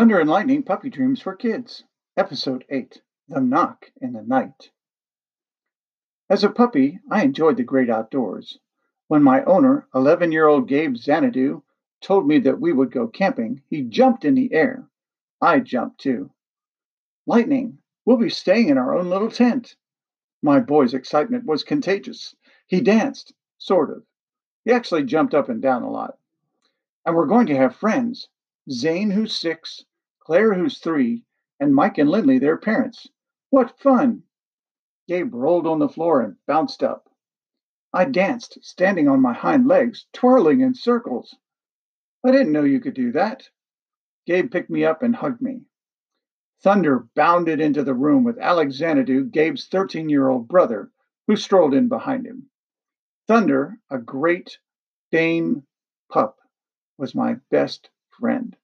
Thunder and Lightning Puppy Dreams for Kids, Episode 8 The Knock in the Night. As a puppy, I enjoyed the great outdoors. When my owner, 11 year old Gabe Xanadu, told me that we would go camping, he jumped in the air. I jumped too. Lightning, we'll be staying in our own little tent. My boy's excitement was contagious. He danced, sort of. He actually jumped up and down a lot. And we're going to have friends Zane, who's six, Claire, who's three, and Mike and Lindley, their parents. What fun! Gabe rolled on the floor and bounced up. I danced, standing on my hind legs, twirling in circles. I didn't know you could do that. Gabe picked me up and hugged me. Thunder bounded into the room with Alex Xanadu, Gabe's 13 year old brother, who strolled in behind him. Thunder, a great Dane pup, was my best friend.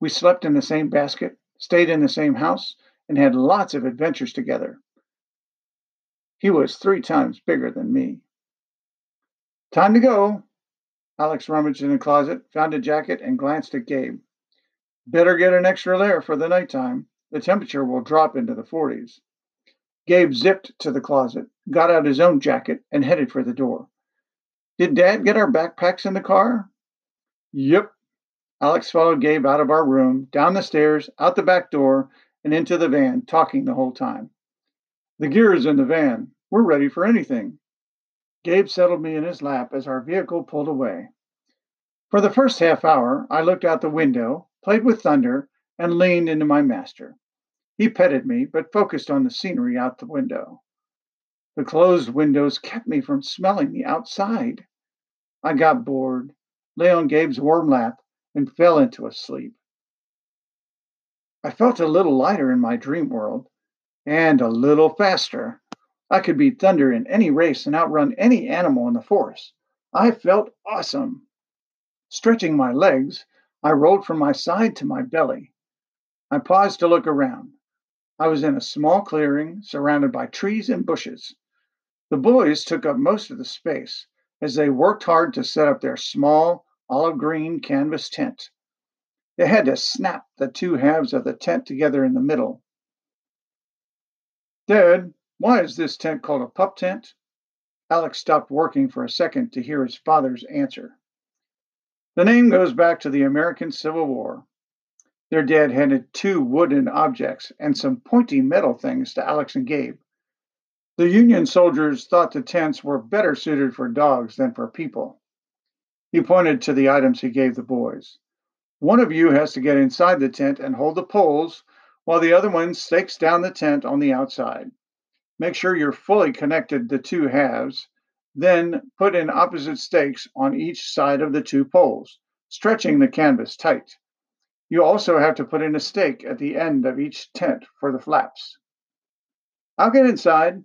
We slept in the same basket, stayed in the same house, and had lots of adventures together. He was three times bigger than me. Time to go. Alex rummaged in the closet, found a jacket, and glanced at Gabe. Better get an extra layer for the nighttime. The temperature will drop into the 40s. Gabe zipped to the closet, got out his own jacket, and headed for the door. Did Dad get our backpacks in the car? Yep, Alex followed Gabe out of our room, down the stairs, out the back door, and into the van, talking the whole time. The gear is in the van. We're ready for anything. Gabe settled me in his lap as our vehicle pulled away. For the first half hour, I looked out the window, played with Thunder, and leaned into my master. He petted me, but focused on the scenery out the window. The closed windows kept me from smelling the outside. I got bored, lay on Gabe's warm lap, and fell into a sleep. I felt a little lighter in my dream world and a little faster. I could beat Thunder in any race and outrun any animal in the forest. I felt awesome. Stretching my legs, I rolled from my side to my belly. I paused to look around. I was in a small clearing surrounded by trees and bushes. The boys took up most of the space as they worked hard to set up their small, olive green canvas tent. They had to snap the two halves of the tent together in the middle. Dad, why is this tent called a pup tent? Alex stopped working for a second to hear his father's answer. The name goes back to the American Civil War. Their dad handed two wooden objects and some pointy metal things to Alex and Gabe. The Union soldiers thought the tents were better suited for dogs than for people. He pointed to the items he gave the boys. One of you has to get inside the tent and hold the poles, while the other one stakes down the tent on the outside. Make sure you're fully connected the two halves, then put in opposite stakes on each side of the two poles, stretching the canvas tight. You also have to put in a stake at the end of each tent for the flaps. I'll get inside.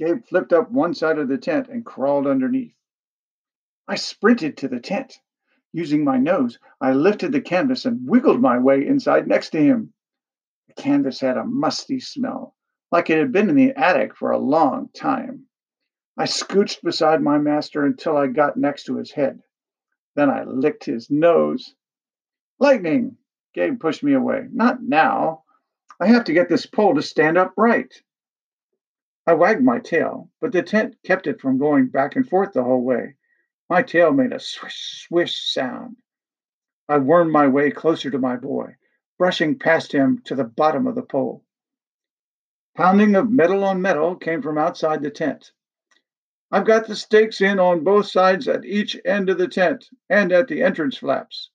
Gabe flipped up one side of the tent and crawled underneath. I sprinted to the tent. Using my nose, I lifted the canvas and wiggled my way inside next to him. The canvas had a musty smell, like it had been in the attic for a long time. I scooched beside my master until I got next to his head. Then I licked his nose. Lightning! Gabe pushed me away. Not now. I have to get this pole to stand upright. I wagged my tail, but the tent kept it from going back and forth the whole way. My tail made a swish, swish sound. I wormed my way closer to my boy, brushing past him to the bottom of the pole. Pounding of metal on metal came from outside the tent. I've got the stakes in on both sides at each end of the tent and at the entrance flaps.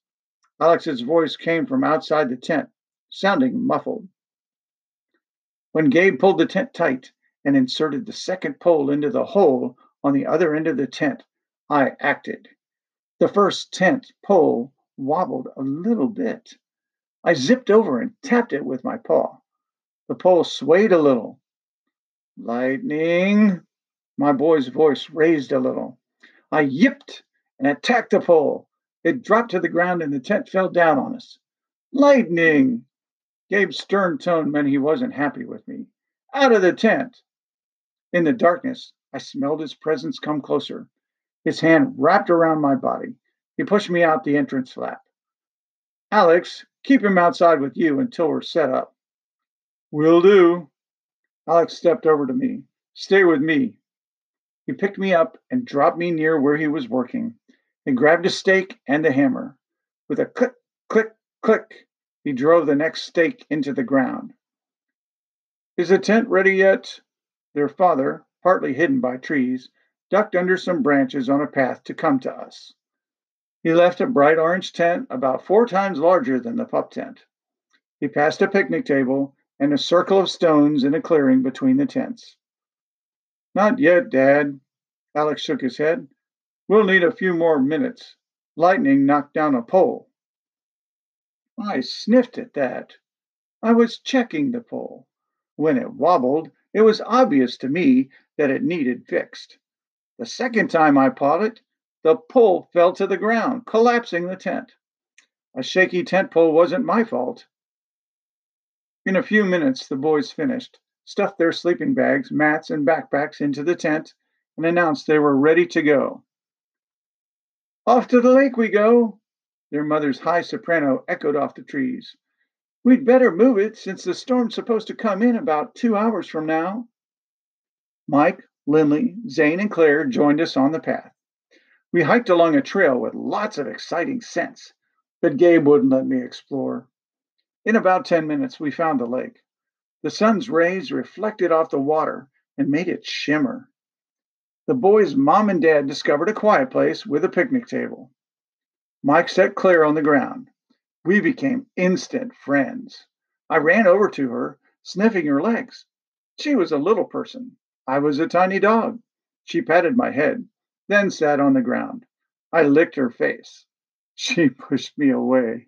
Alex's voice came from outside the tent, sounding muffled. When Gabe pulled the tent tight and inserted the second pole into the hole on the other end of the tent, I acted. The first tent pole wobbled a little bit. I zipped over and tapped it with my paw. The pole swayed a little. Lightning! My boy's voice raised a little. I yipped and attacked the pole. It dropped to the ground and the tent fell down on us. Lightning! Gabe's stern tone meant he wasn't happy with me. Out of the tent! In the darkness, I smelled his presence come closer. His hand wrapped around my body. He pushed me out the entrance flap. Alex, keep him outside with you until we're set up. Will do. Alex stepped over to me. Stay with me. He picked me up and dropped me near where he was working. He grabbed a stake and a hammer. With a click, click, click, he drove the next stake into the ground. Is the tent ready yet? Their father, partly hidden by trees, ducked under some branches on a path to come to us. He left a bright orange tent about four times larger than the pup tent. He passed a picnic table and a circle of stones in a clearing between the tents. Not yet, Dad. Alex shook his head. We'll need a few more minutes. Lightning knocked down a pole. I sniffed at that. I was checking the pole. When it wobbled, it was obvious to me that it needed fixed. The second time I pawed it, the pole fell to the ground, collapsing the tent. A shaky tent pole wasn't my fault. In a few minutes, the boys finished, stuffed their sleeping bags, mats, and backpacks into the tent, and announced they were ready to go. Off to the lake we go, their mother's high soprano echoed off the trees. We'd better move it since the storm's supposed to come in about two hours from now. Mike, Lindley, Zane, and Claire joined us on the path. We hiked along a trail with lots of exciting scents, but Gabe wouldn't let me explore. In about 10 minutes, we found the lake. The sun's rays reflected off the water and made it shimmer. The boys' mom and dad discovered a quiet place with a picnic table. Mike set Claire on the ground. We became instant friends. I ran over to her, sniffing her legs. She was a little person. I was a tiny dog. She patted my head, then sat on the ground. I licked her face. She pushed me away.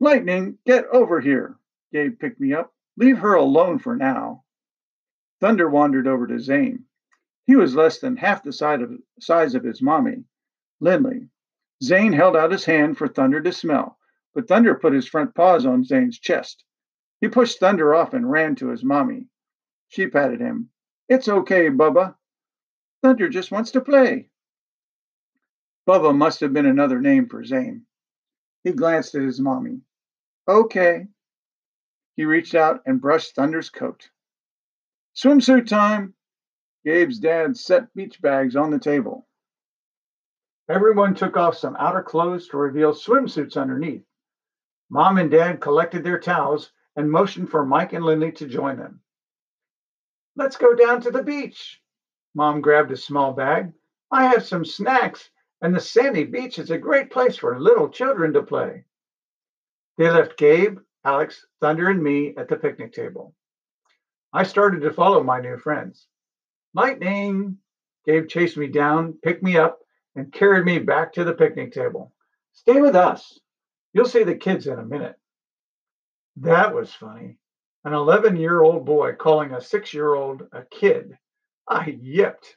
Lightning, get over here. Gabe picked me up. Leave her alone for now. Thunder wandered over to Zane. He was less than half the size of, size of his mommy, Lindley, Zane held out his hand for Thunder to smell, but Thunder put his front paws on Zane's chest. He pushed Thunder off and ran to his mommy. She patted him. It's okay, Bubba. Thunder just wants to play. Bubba must have been another name for Zane. He glanced at his mommy. Okay. He reached out and brushed Thunder's coat. Swimsuit time. Gabe's dad set beach bags on the table. Everyone took off some outer clothes to reveal swimsuits underneath. Mom and Dad collected their towels and motioned for Mike and Lindley to join them. Let's go down to the beach. Mom grabbed a small bag. I have some snacks, and the sandy beach is a great place for little children to play. They left Gabe, Alex, Thunder, and me at the picnic table. I started to follow my new friends. Lightning! Gabe chased me down, picked me up, and carried me back to the picnic table. Stay with us. You'll see the kids in a minute. That was funny. An 11 year old boy calling a six year old a kid. I yipped.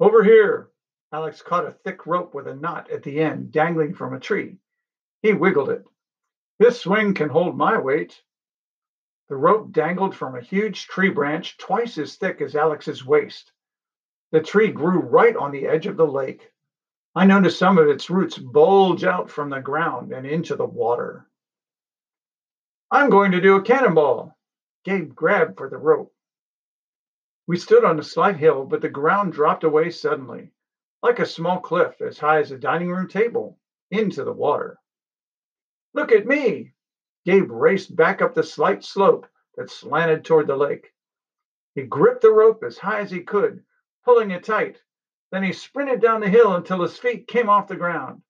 Over here. Alex caught a thick rope with a knot at the end dangling from a tree. He wiggled it. This swing can hold my weight. The rope dangled from a huge tree branch twice as thick as Alex's waist. The tree grew right on the edge of the lake. I noticed some of its roots bulge out from the ground and into the water. I'm going to do a cannonball. Gabe grabbed for the rope. We stood on a slight hill, but the ground dropped away suddenly, like a small cliff as high as a dining room table, into the water. Look at me! Gabe raced back up the slight slope that slanted toward the lake. He gripped the rope as high as he could pulling it tight. Then he sprinted down the hill until his feet came off the ground.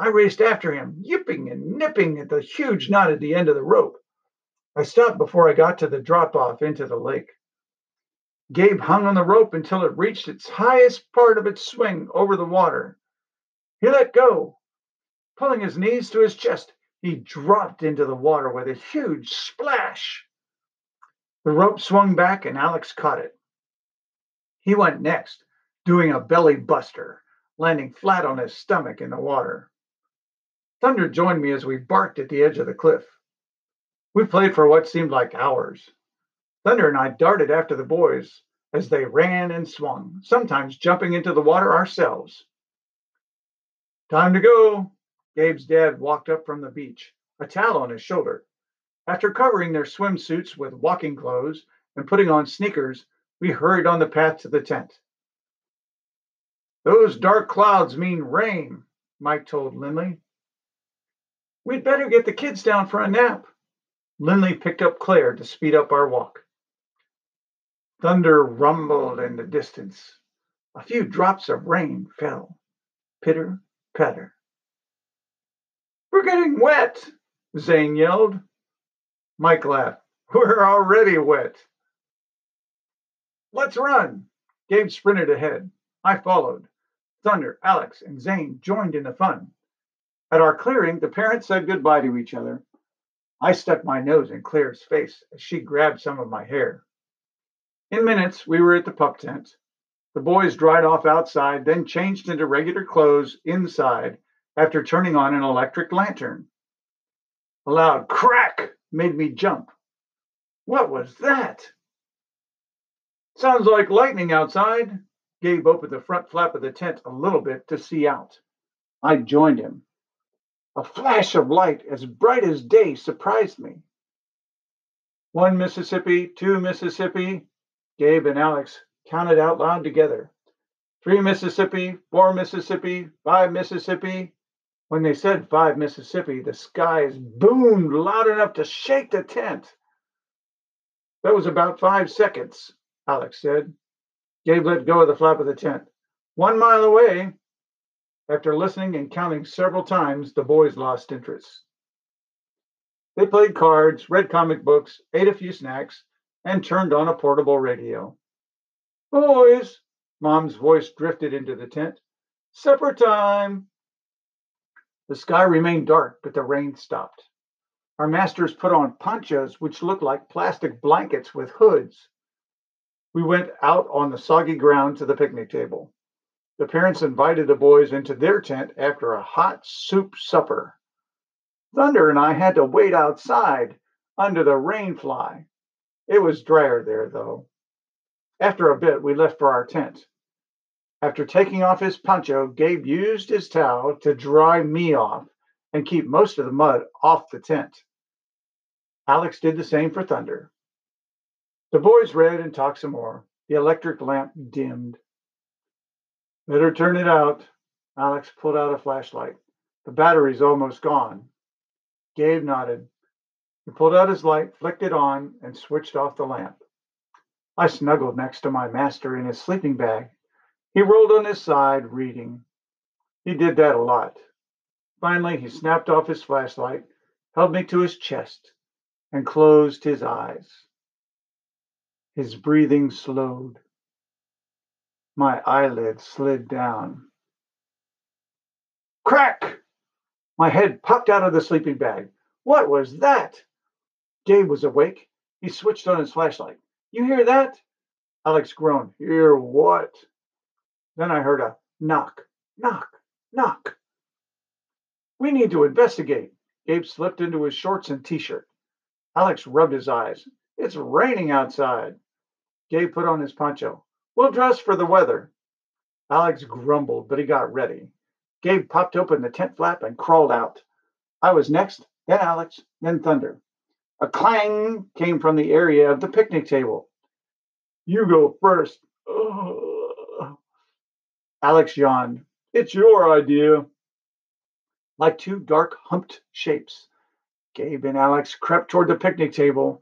I raced after him, yipping and nipping at the huge knot at the end of the rope. I stopped before I got to the drop off into the lake. Gabe hung on the rope until it reached its highest part of its swing over the water. He let go. Pulling his knees to his chest, he dropped into the water with a huge splash. The rope swung back and Alex caught it. He went next, doing a belly buster, landing flat on his stomach in the water. Thunder joined me as we barked at the edge of the cliff. We played for what seemed like hours. Thunder and I darted after the boys as they ran and swung, sometimes jumping into the water ourselves. Time to go. Gabe's dad walked up from the beach, a towel on his shoulder. After covering their swimsuits with walking clothes and putting on sneakers, we hurried on the path to the tent. Those dark clouds mean rain, Mike told Lindley. We'd better get the kids down for a nap. Lindley picked up Claire to speed up our walk. Thunder rumbled in the distance. A few drops of rain fell. Pitter, patter. We're getting wet, Zane yelled. Mike laughed. We're already wet. Let's run. Gabe sprinted ahead. I followed. Thunder, Alex, and Zane joined in the fun. At our clearing, the parents said goodbye to each other. I stuck my nose in Claire's face as she grabbed some of my hair. In minutes, we were at the pup tent. The boys dried off outside, then changed into regular clothes inside after turning on an electric lantern. A loud crack made me jump. What was that? Sounds like lightning outside. Gabe opened the front flap of the tent a little bit to see out. I joined him. A flash of light as bright as day surprised me. One Mississippi, two Mississippi, Gabe and Alex counted out loud together. Three Mississippi, four Mississippi, five Mississippi. When they said five Mississippi, the skies boomed loud enough to shake the tent. That was about five seconds, Alex said. Gabe let go of the flap of the tent. One mile away. After listening and counting several times, the boys lost interest. They played cards, read comic books, ate a few snacks, and turned on a portable radio. Boys, Mom's voice drifted into the tent. Supper time. The sky remained dark, but the rain stopped. Our masters put on ponchos, which looked like plastic blankets with hoods. We went out on the soggy ground to the picnic table. The parents invited the boys into their tent after a hot soup supper. Thunder and I had to wait outside under the rain fly. It was drier there, though. After a bit, we left for our tent. After taking off his poncho, Gabe used his towel to dry me off and keep most of the mud off the tent. Alex did the same for Thunder. The boys read and talked some more. The electric lamp dimmed. Better turn it out. Alex pulled out a flashlight. The battery's almost gone. Gabe nodded. He pulled out his light, flicked it on, and switched off the lamp. I snuggled next to my master in his sleeping bag. He rolled on his side, reading. He did that a lot. Finally, he snapped off his flashlight, held me to his chest, and closed his eyes. His breathing slowed. My eyelids slid down. Crack! My head popped out of the sleeping bag. What was that? Gabe was awake. He switched on his flashlight. You hear that? Alex groaned. Hear what? Then I heard a knock, knock, knock. We need to investigate. Gabe slipped into his shorts and t shirt. Alex rubbed his eyes. It's raining outside. Gabe put on his poncho. We'll dress for the weather. Alex grumbled, but he got ready. Gabe popped open the tent flap and crawled out. I was next, then Alex, then Thunder. A clang came from the area of the picnic table. You go first. Ugh. Alex yawned. It's your idea. Like two dark, humped shapes, Gabe and Alex crept toward the picnic table.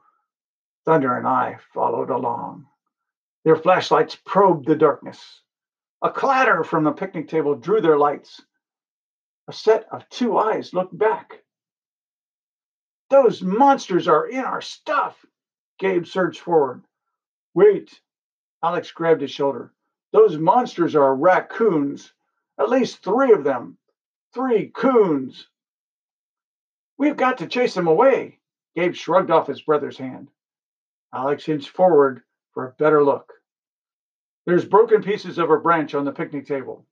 Thunder and I followed along. Their flashlights probed the darkness. A clatter from the picnic table drew their lights. A set of two eyes looked back. Those monsters are in our stuff. Gabe surged forward. Wait. Alex grabbed his shoulder. Those monsters are raccoons. At least three of them. Three coons. We've got to chase them away. Gabe shrugged off his brother's hand. Alex inched forward for a better look. There's broken pieces of a branch on the picnic table.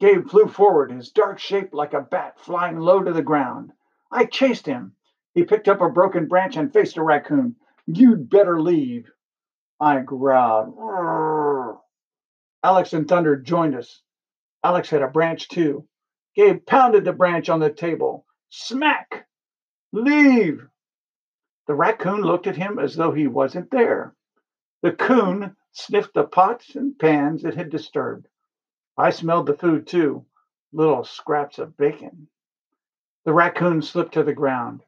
Gabe flew forward, his dark shape like a bat flying low to the ground. I chased him. He picked up a broken branch and faced a raccoon. You'd better leave. I growled. Alex and Thunder joined us. Alex had a branch too. Gabe pounded the branch on the table. Smack! Leave! The raccoon looked at him as though he wasn't there. The coon sniffed the pots and pans it had disturbed. I smelled the food too little scraps of bacon. The raccoon slipped to the ground.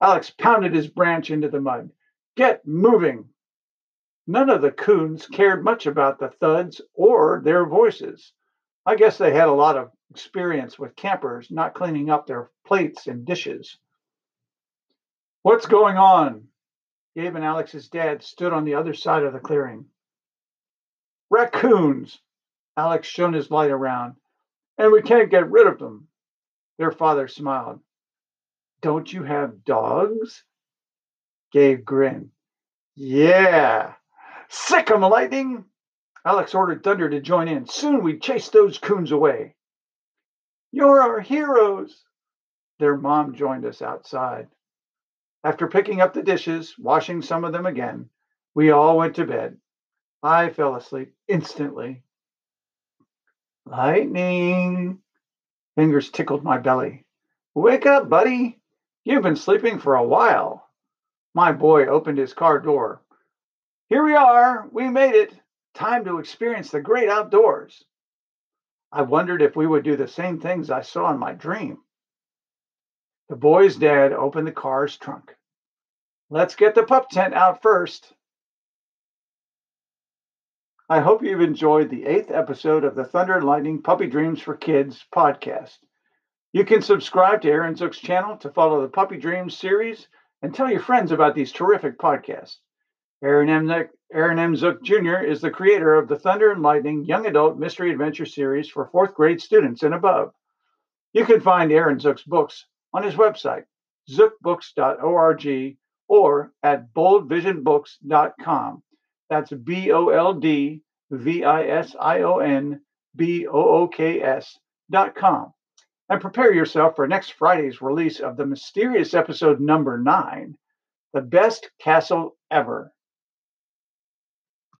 Alex pounded his branch into the mud. Get moving! None of the coons cared much about the thuds or their voices. I guess they had a lot of experience with campers not cleaning up their plates and dishes. What's going on? Gabe and Alex's dad stood on the other side of the clearing. Raccoons! Alex shone his light around. And we can't get rid of them. Their father smiled. Don't you have dogs? Gabe grinned. Yeah. Sick 'em, lightning! Alex ordered Thunder to join in. Soon we'd chase those coons away. You're our heroes. Their mom joined us outside. After picking up the dishes, washing some of them again, we all went to bed. I fell asleep instantly. Lightning. Fingers tickled my belly. Wake up, buddy. You've been sleeping for a while. My boy opened his car door. Here we are. We made it. Time to experience the great outdoors. I wondered if we would do the same things I saw in my dream. The boy's dad opened the car's trunk. Let's get the pup tent out first. I hope you've enjoyed the eighth episode of the Thunder and Lightning Puppy Dreams for Kids podcast. You can subscribe to Aaron Zook's channel to follow the Puppy Dreams series and tell your friends about these terrific podcasts. Aaron M. Aaron M. Zook Jr. is the creator of the Thunder and Lightning Young Adult Mystery Adventure series for fourth grade students and above. You can find Aaron Zook's books on his website, zookbooks.org, or at boldvisionbooks.com. That's B O L D V I S I O N B O O K S dot com. And prepare yourself for next Friday's release of the mysterious episode number nine The Best Castle Ever.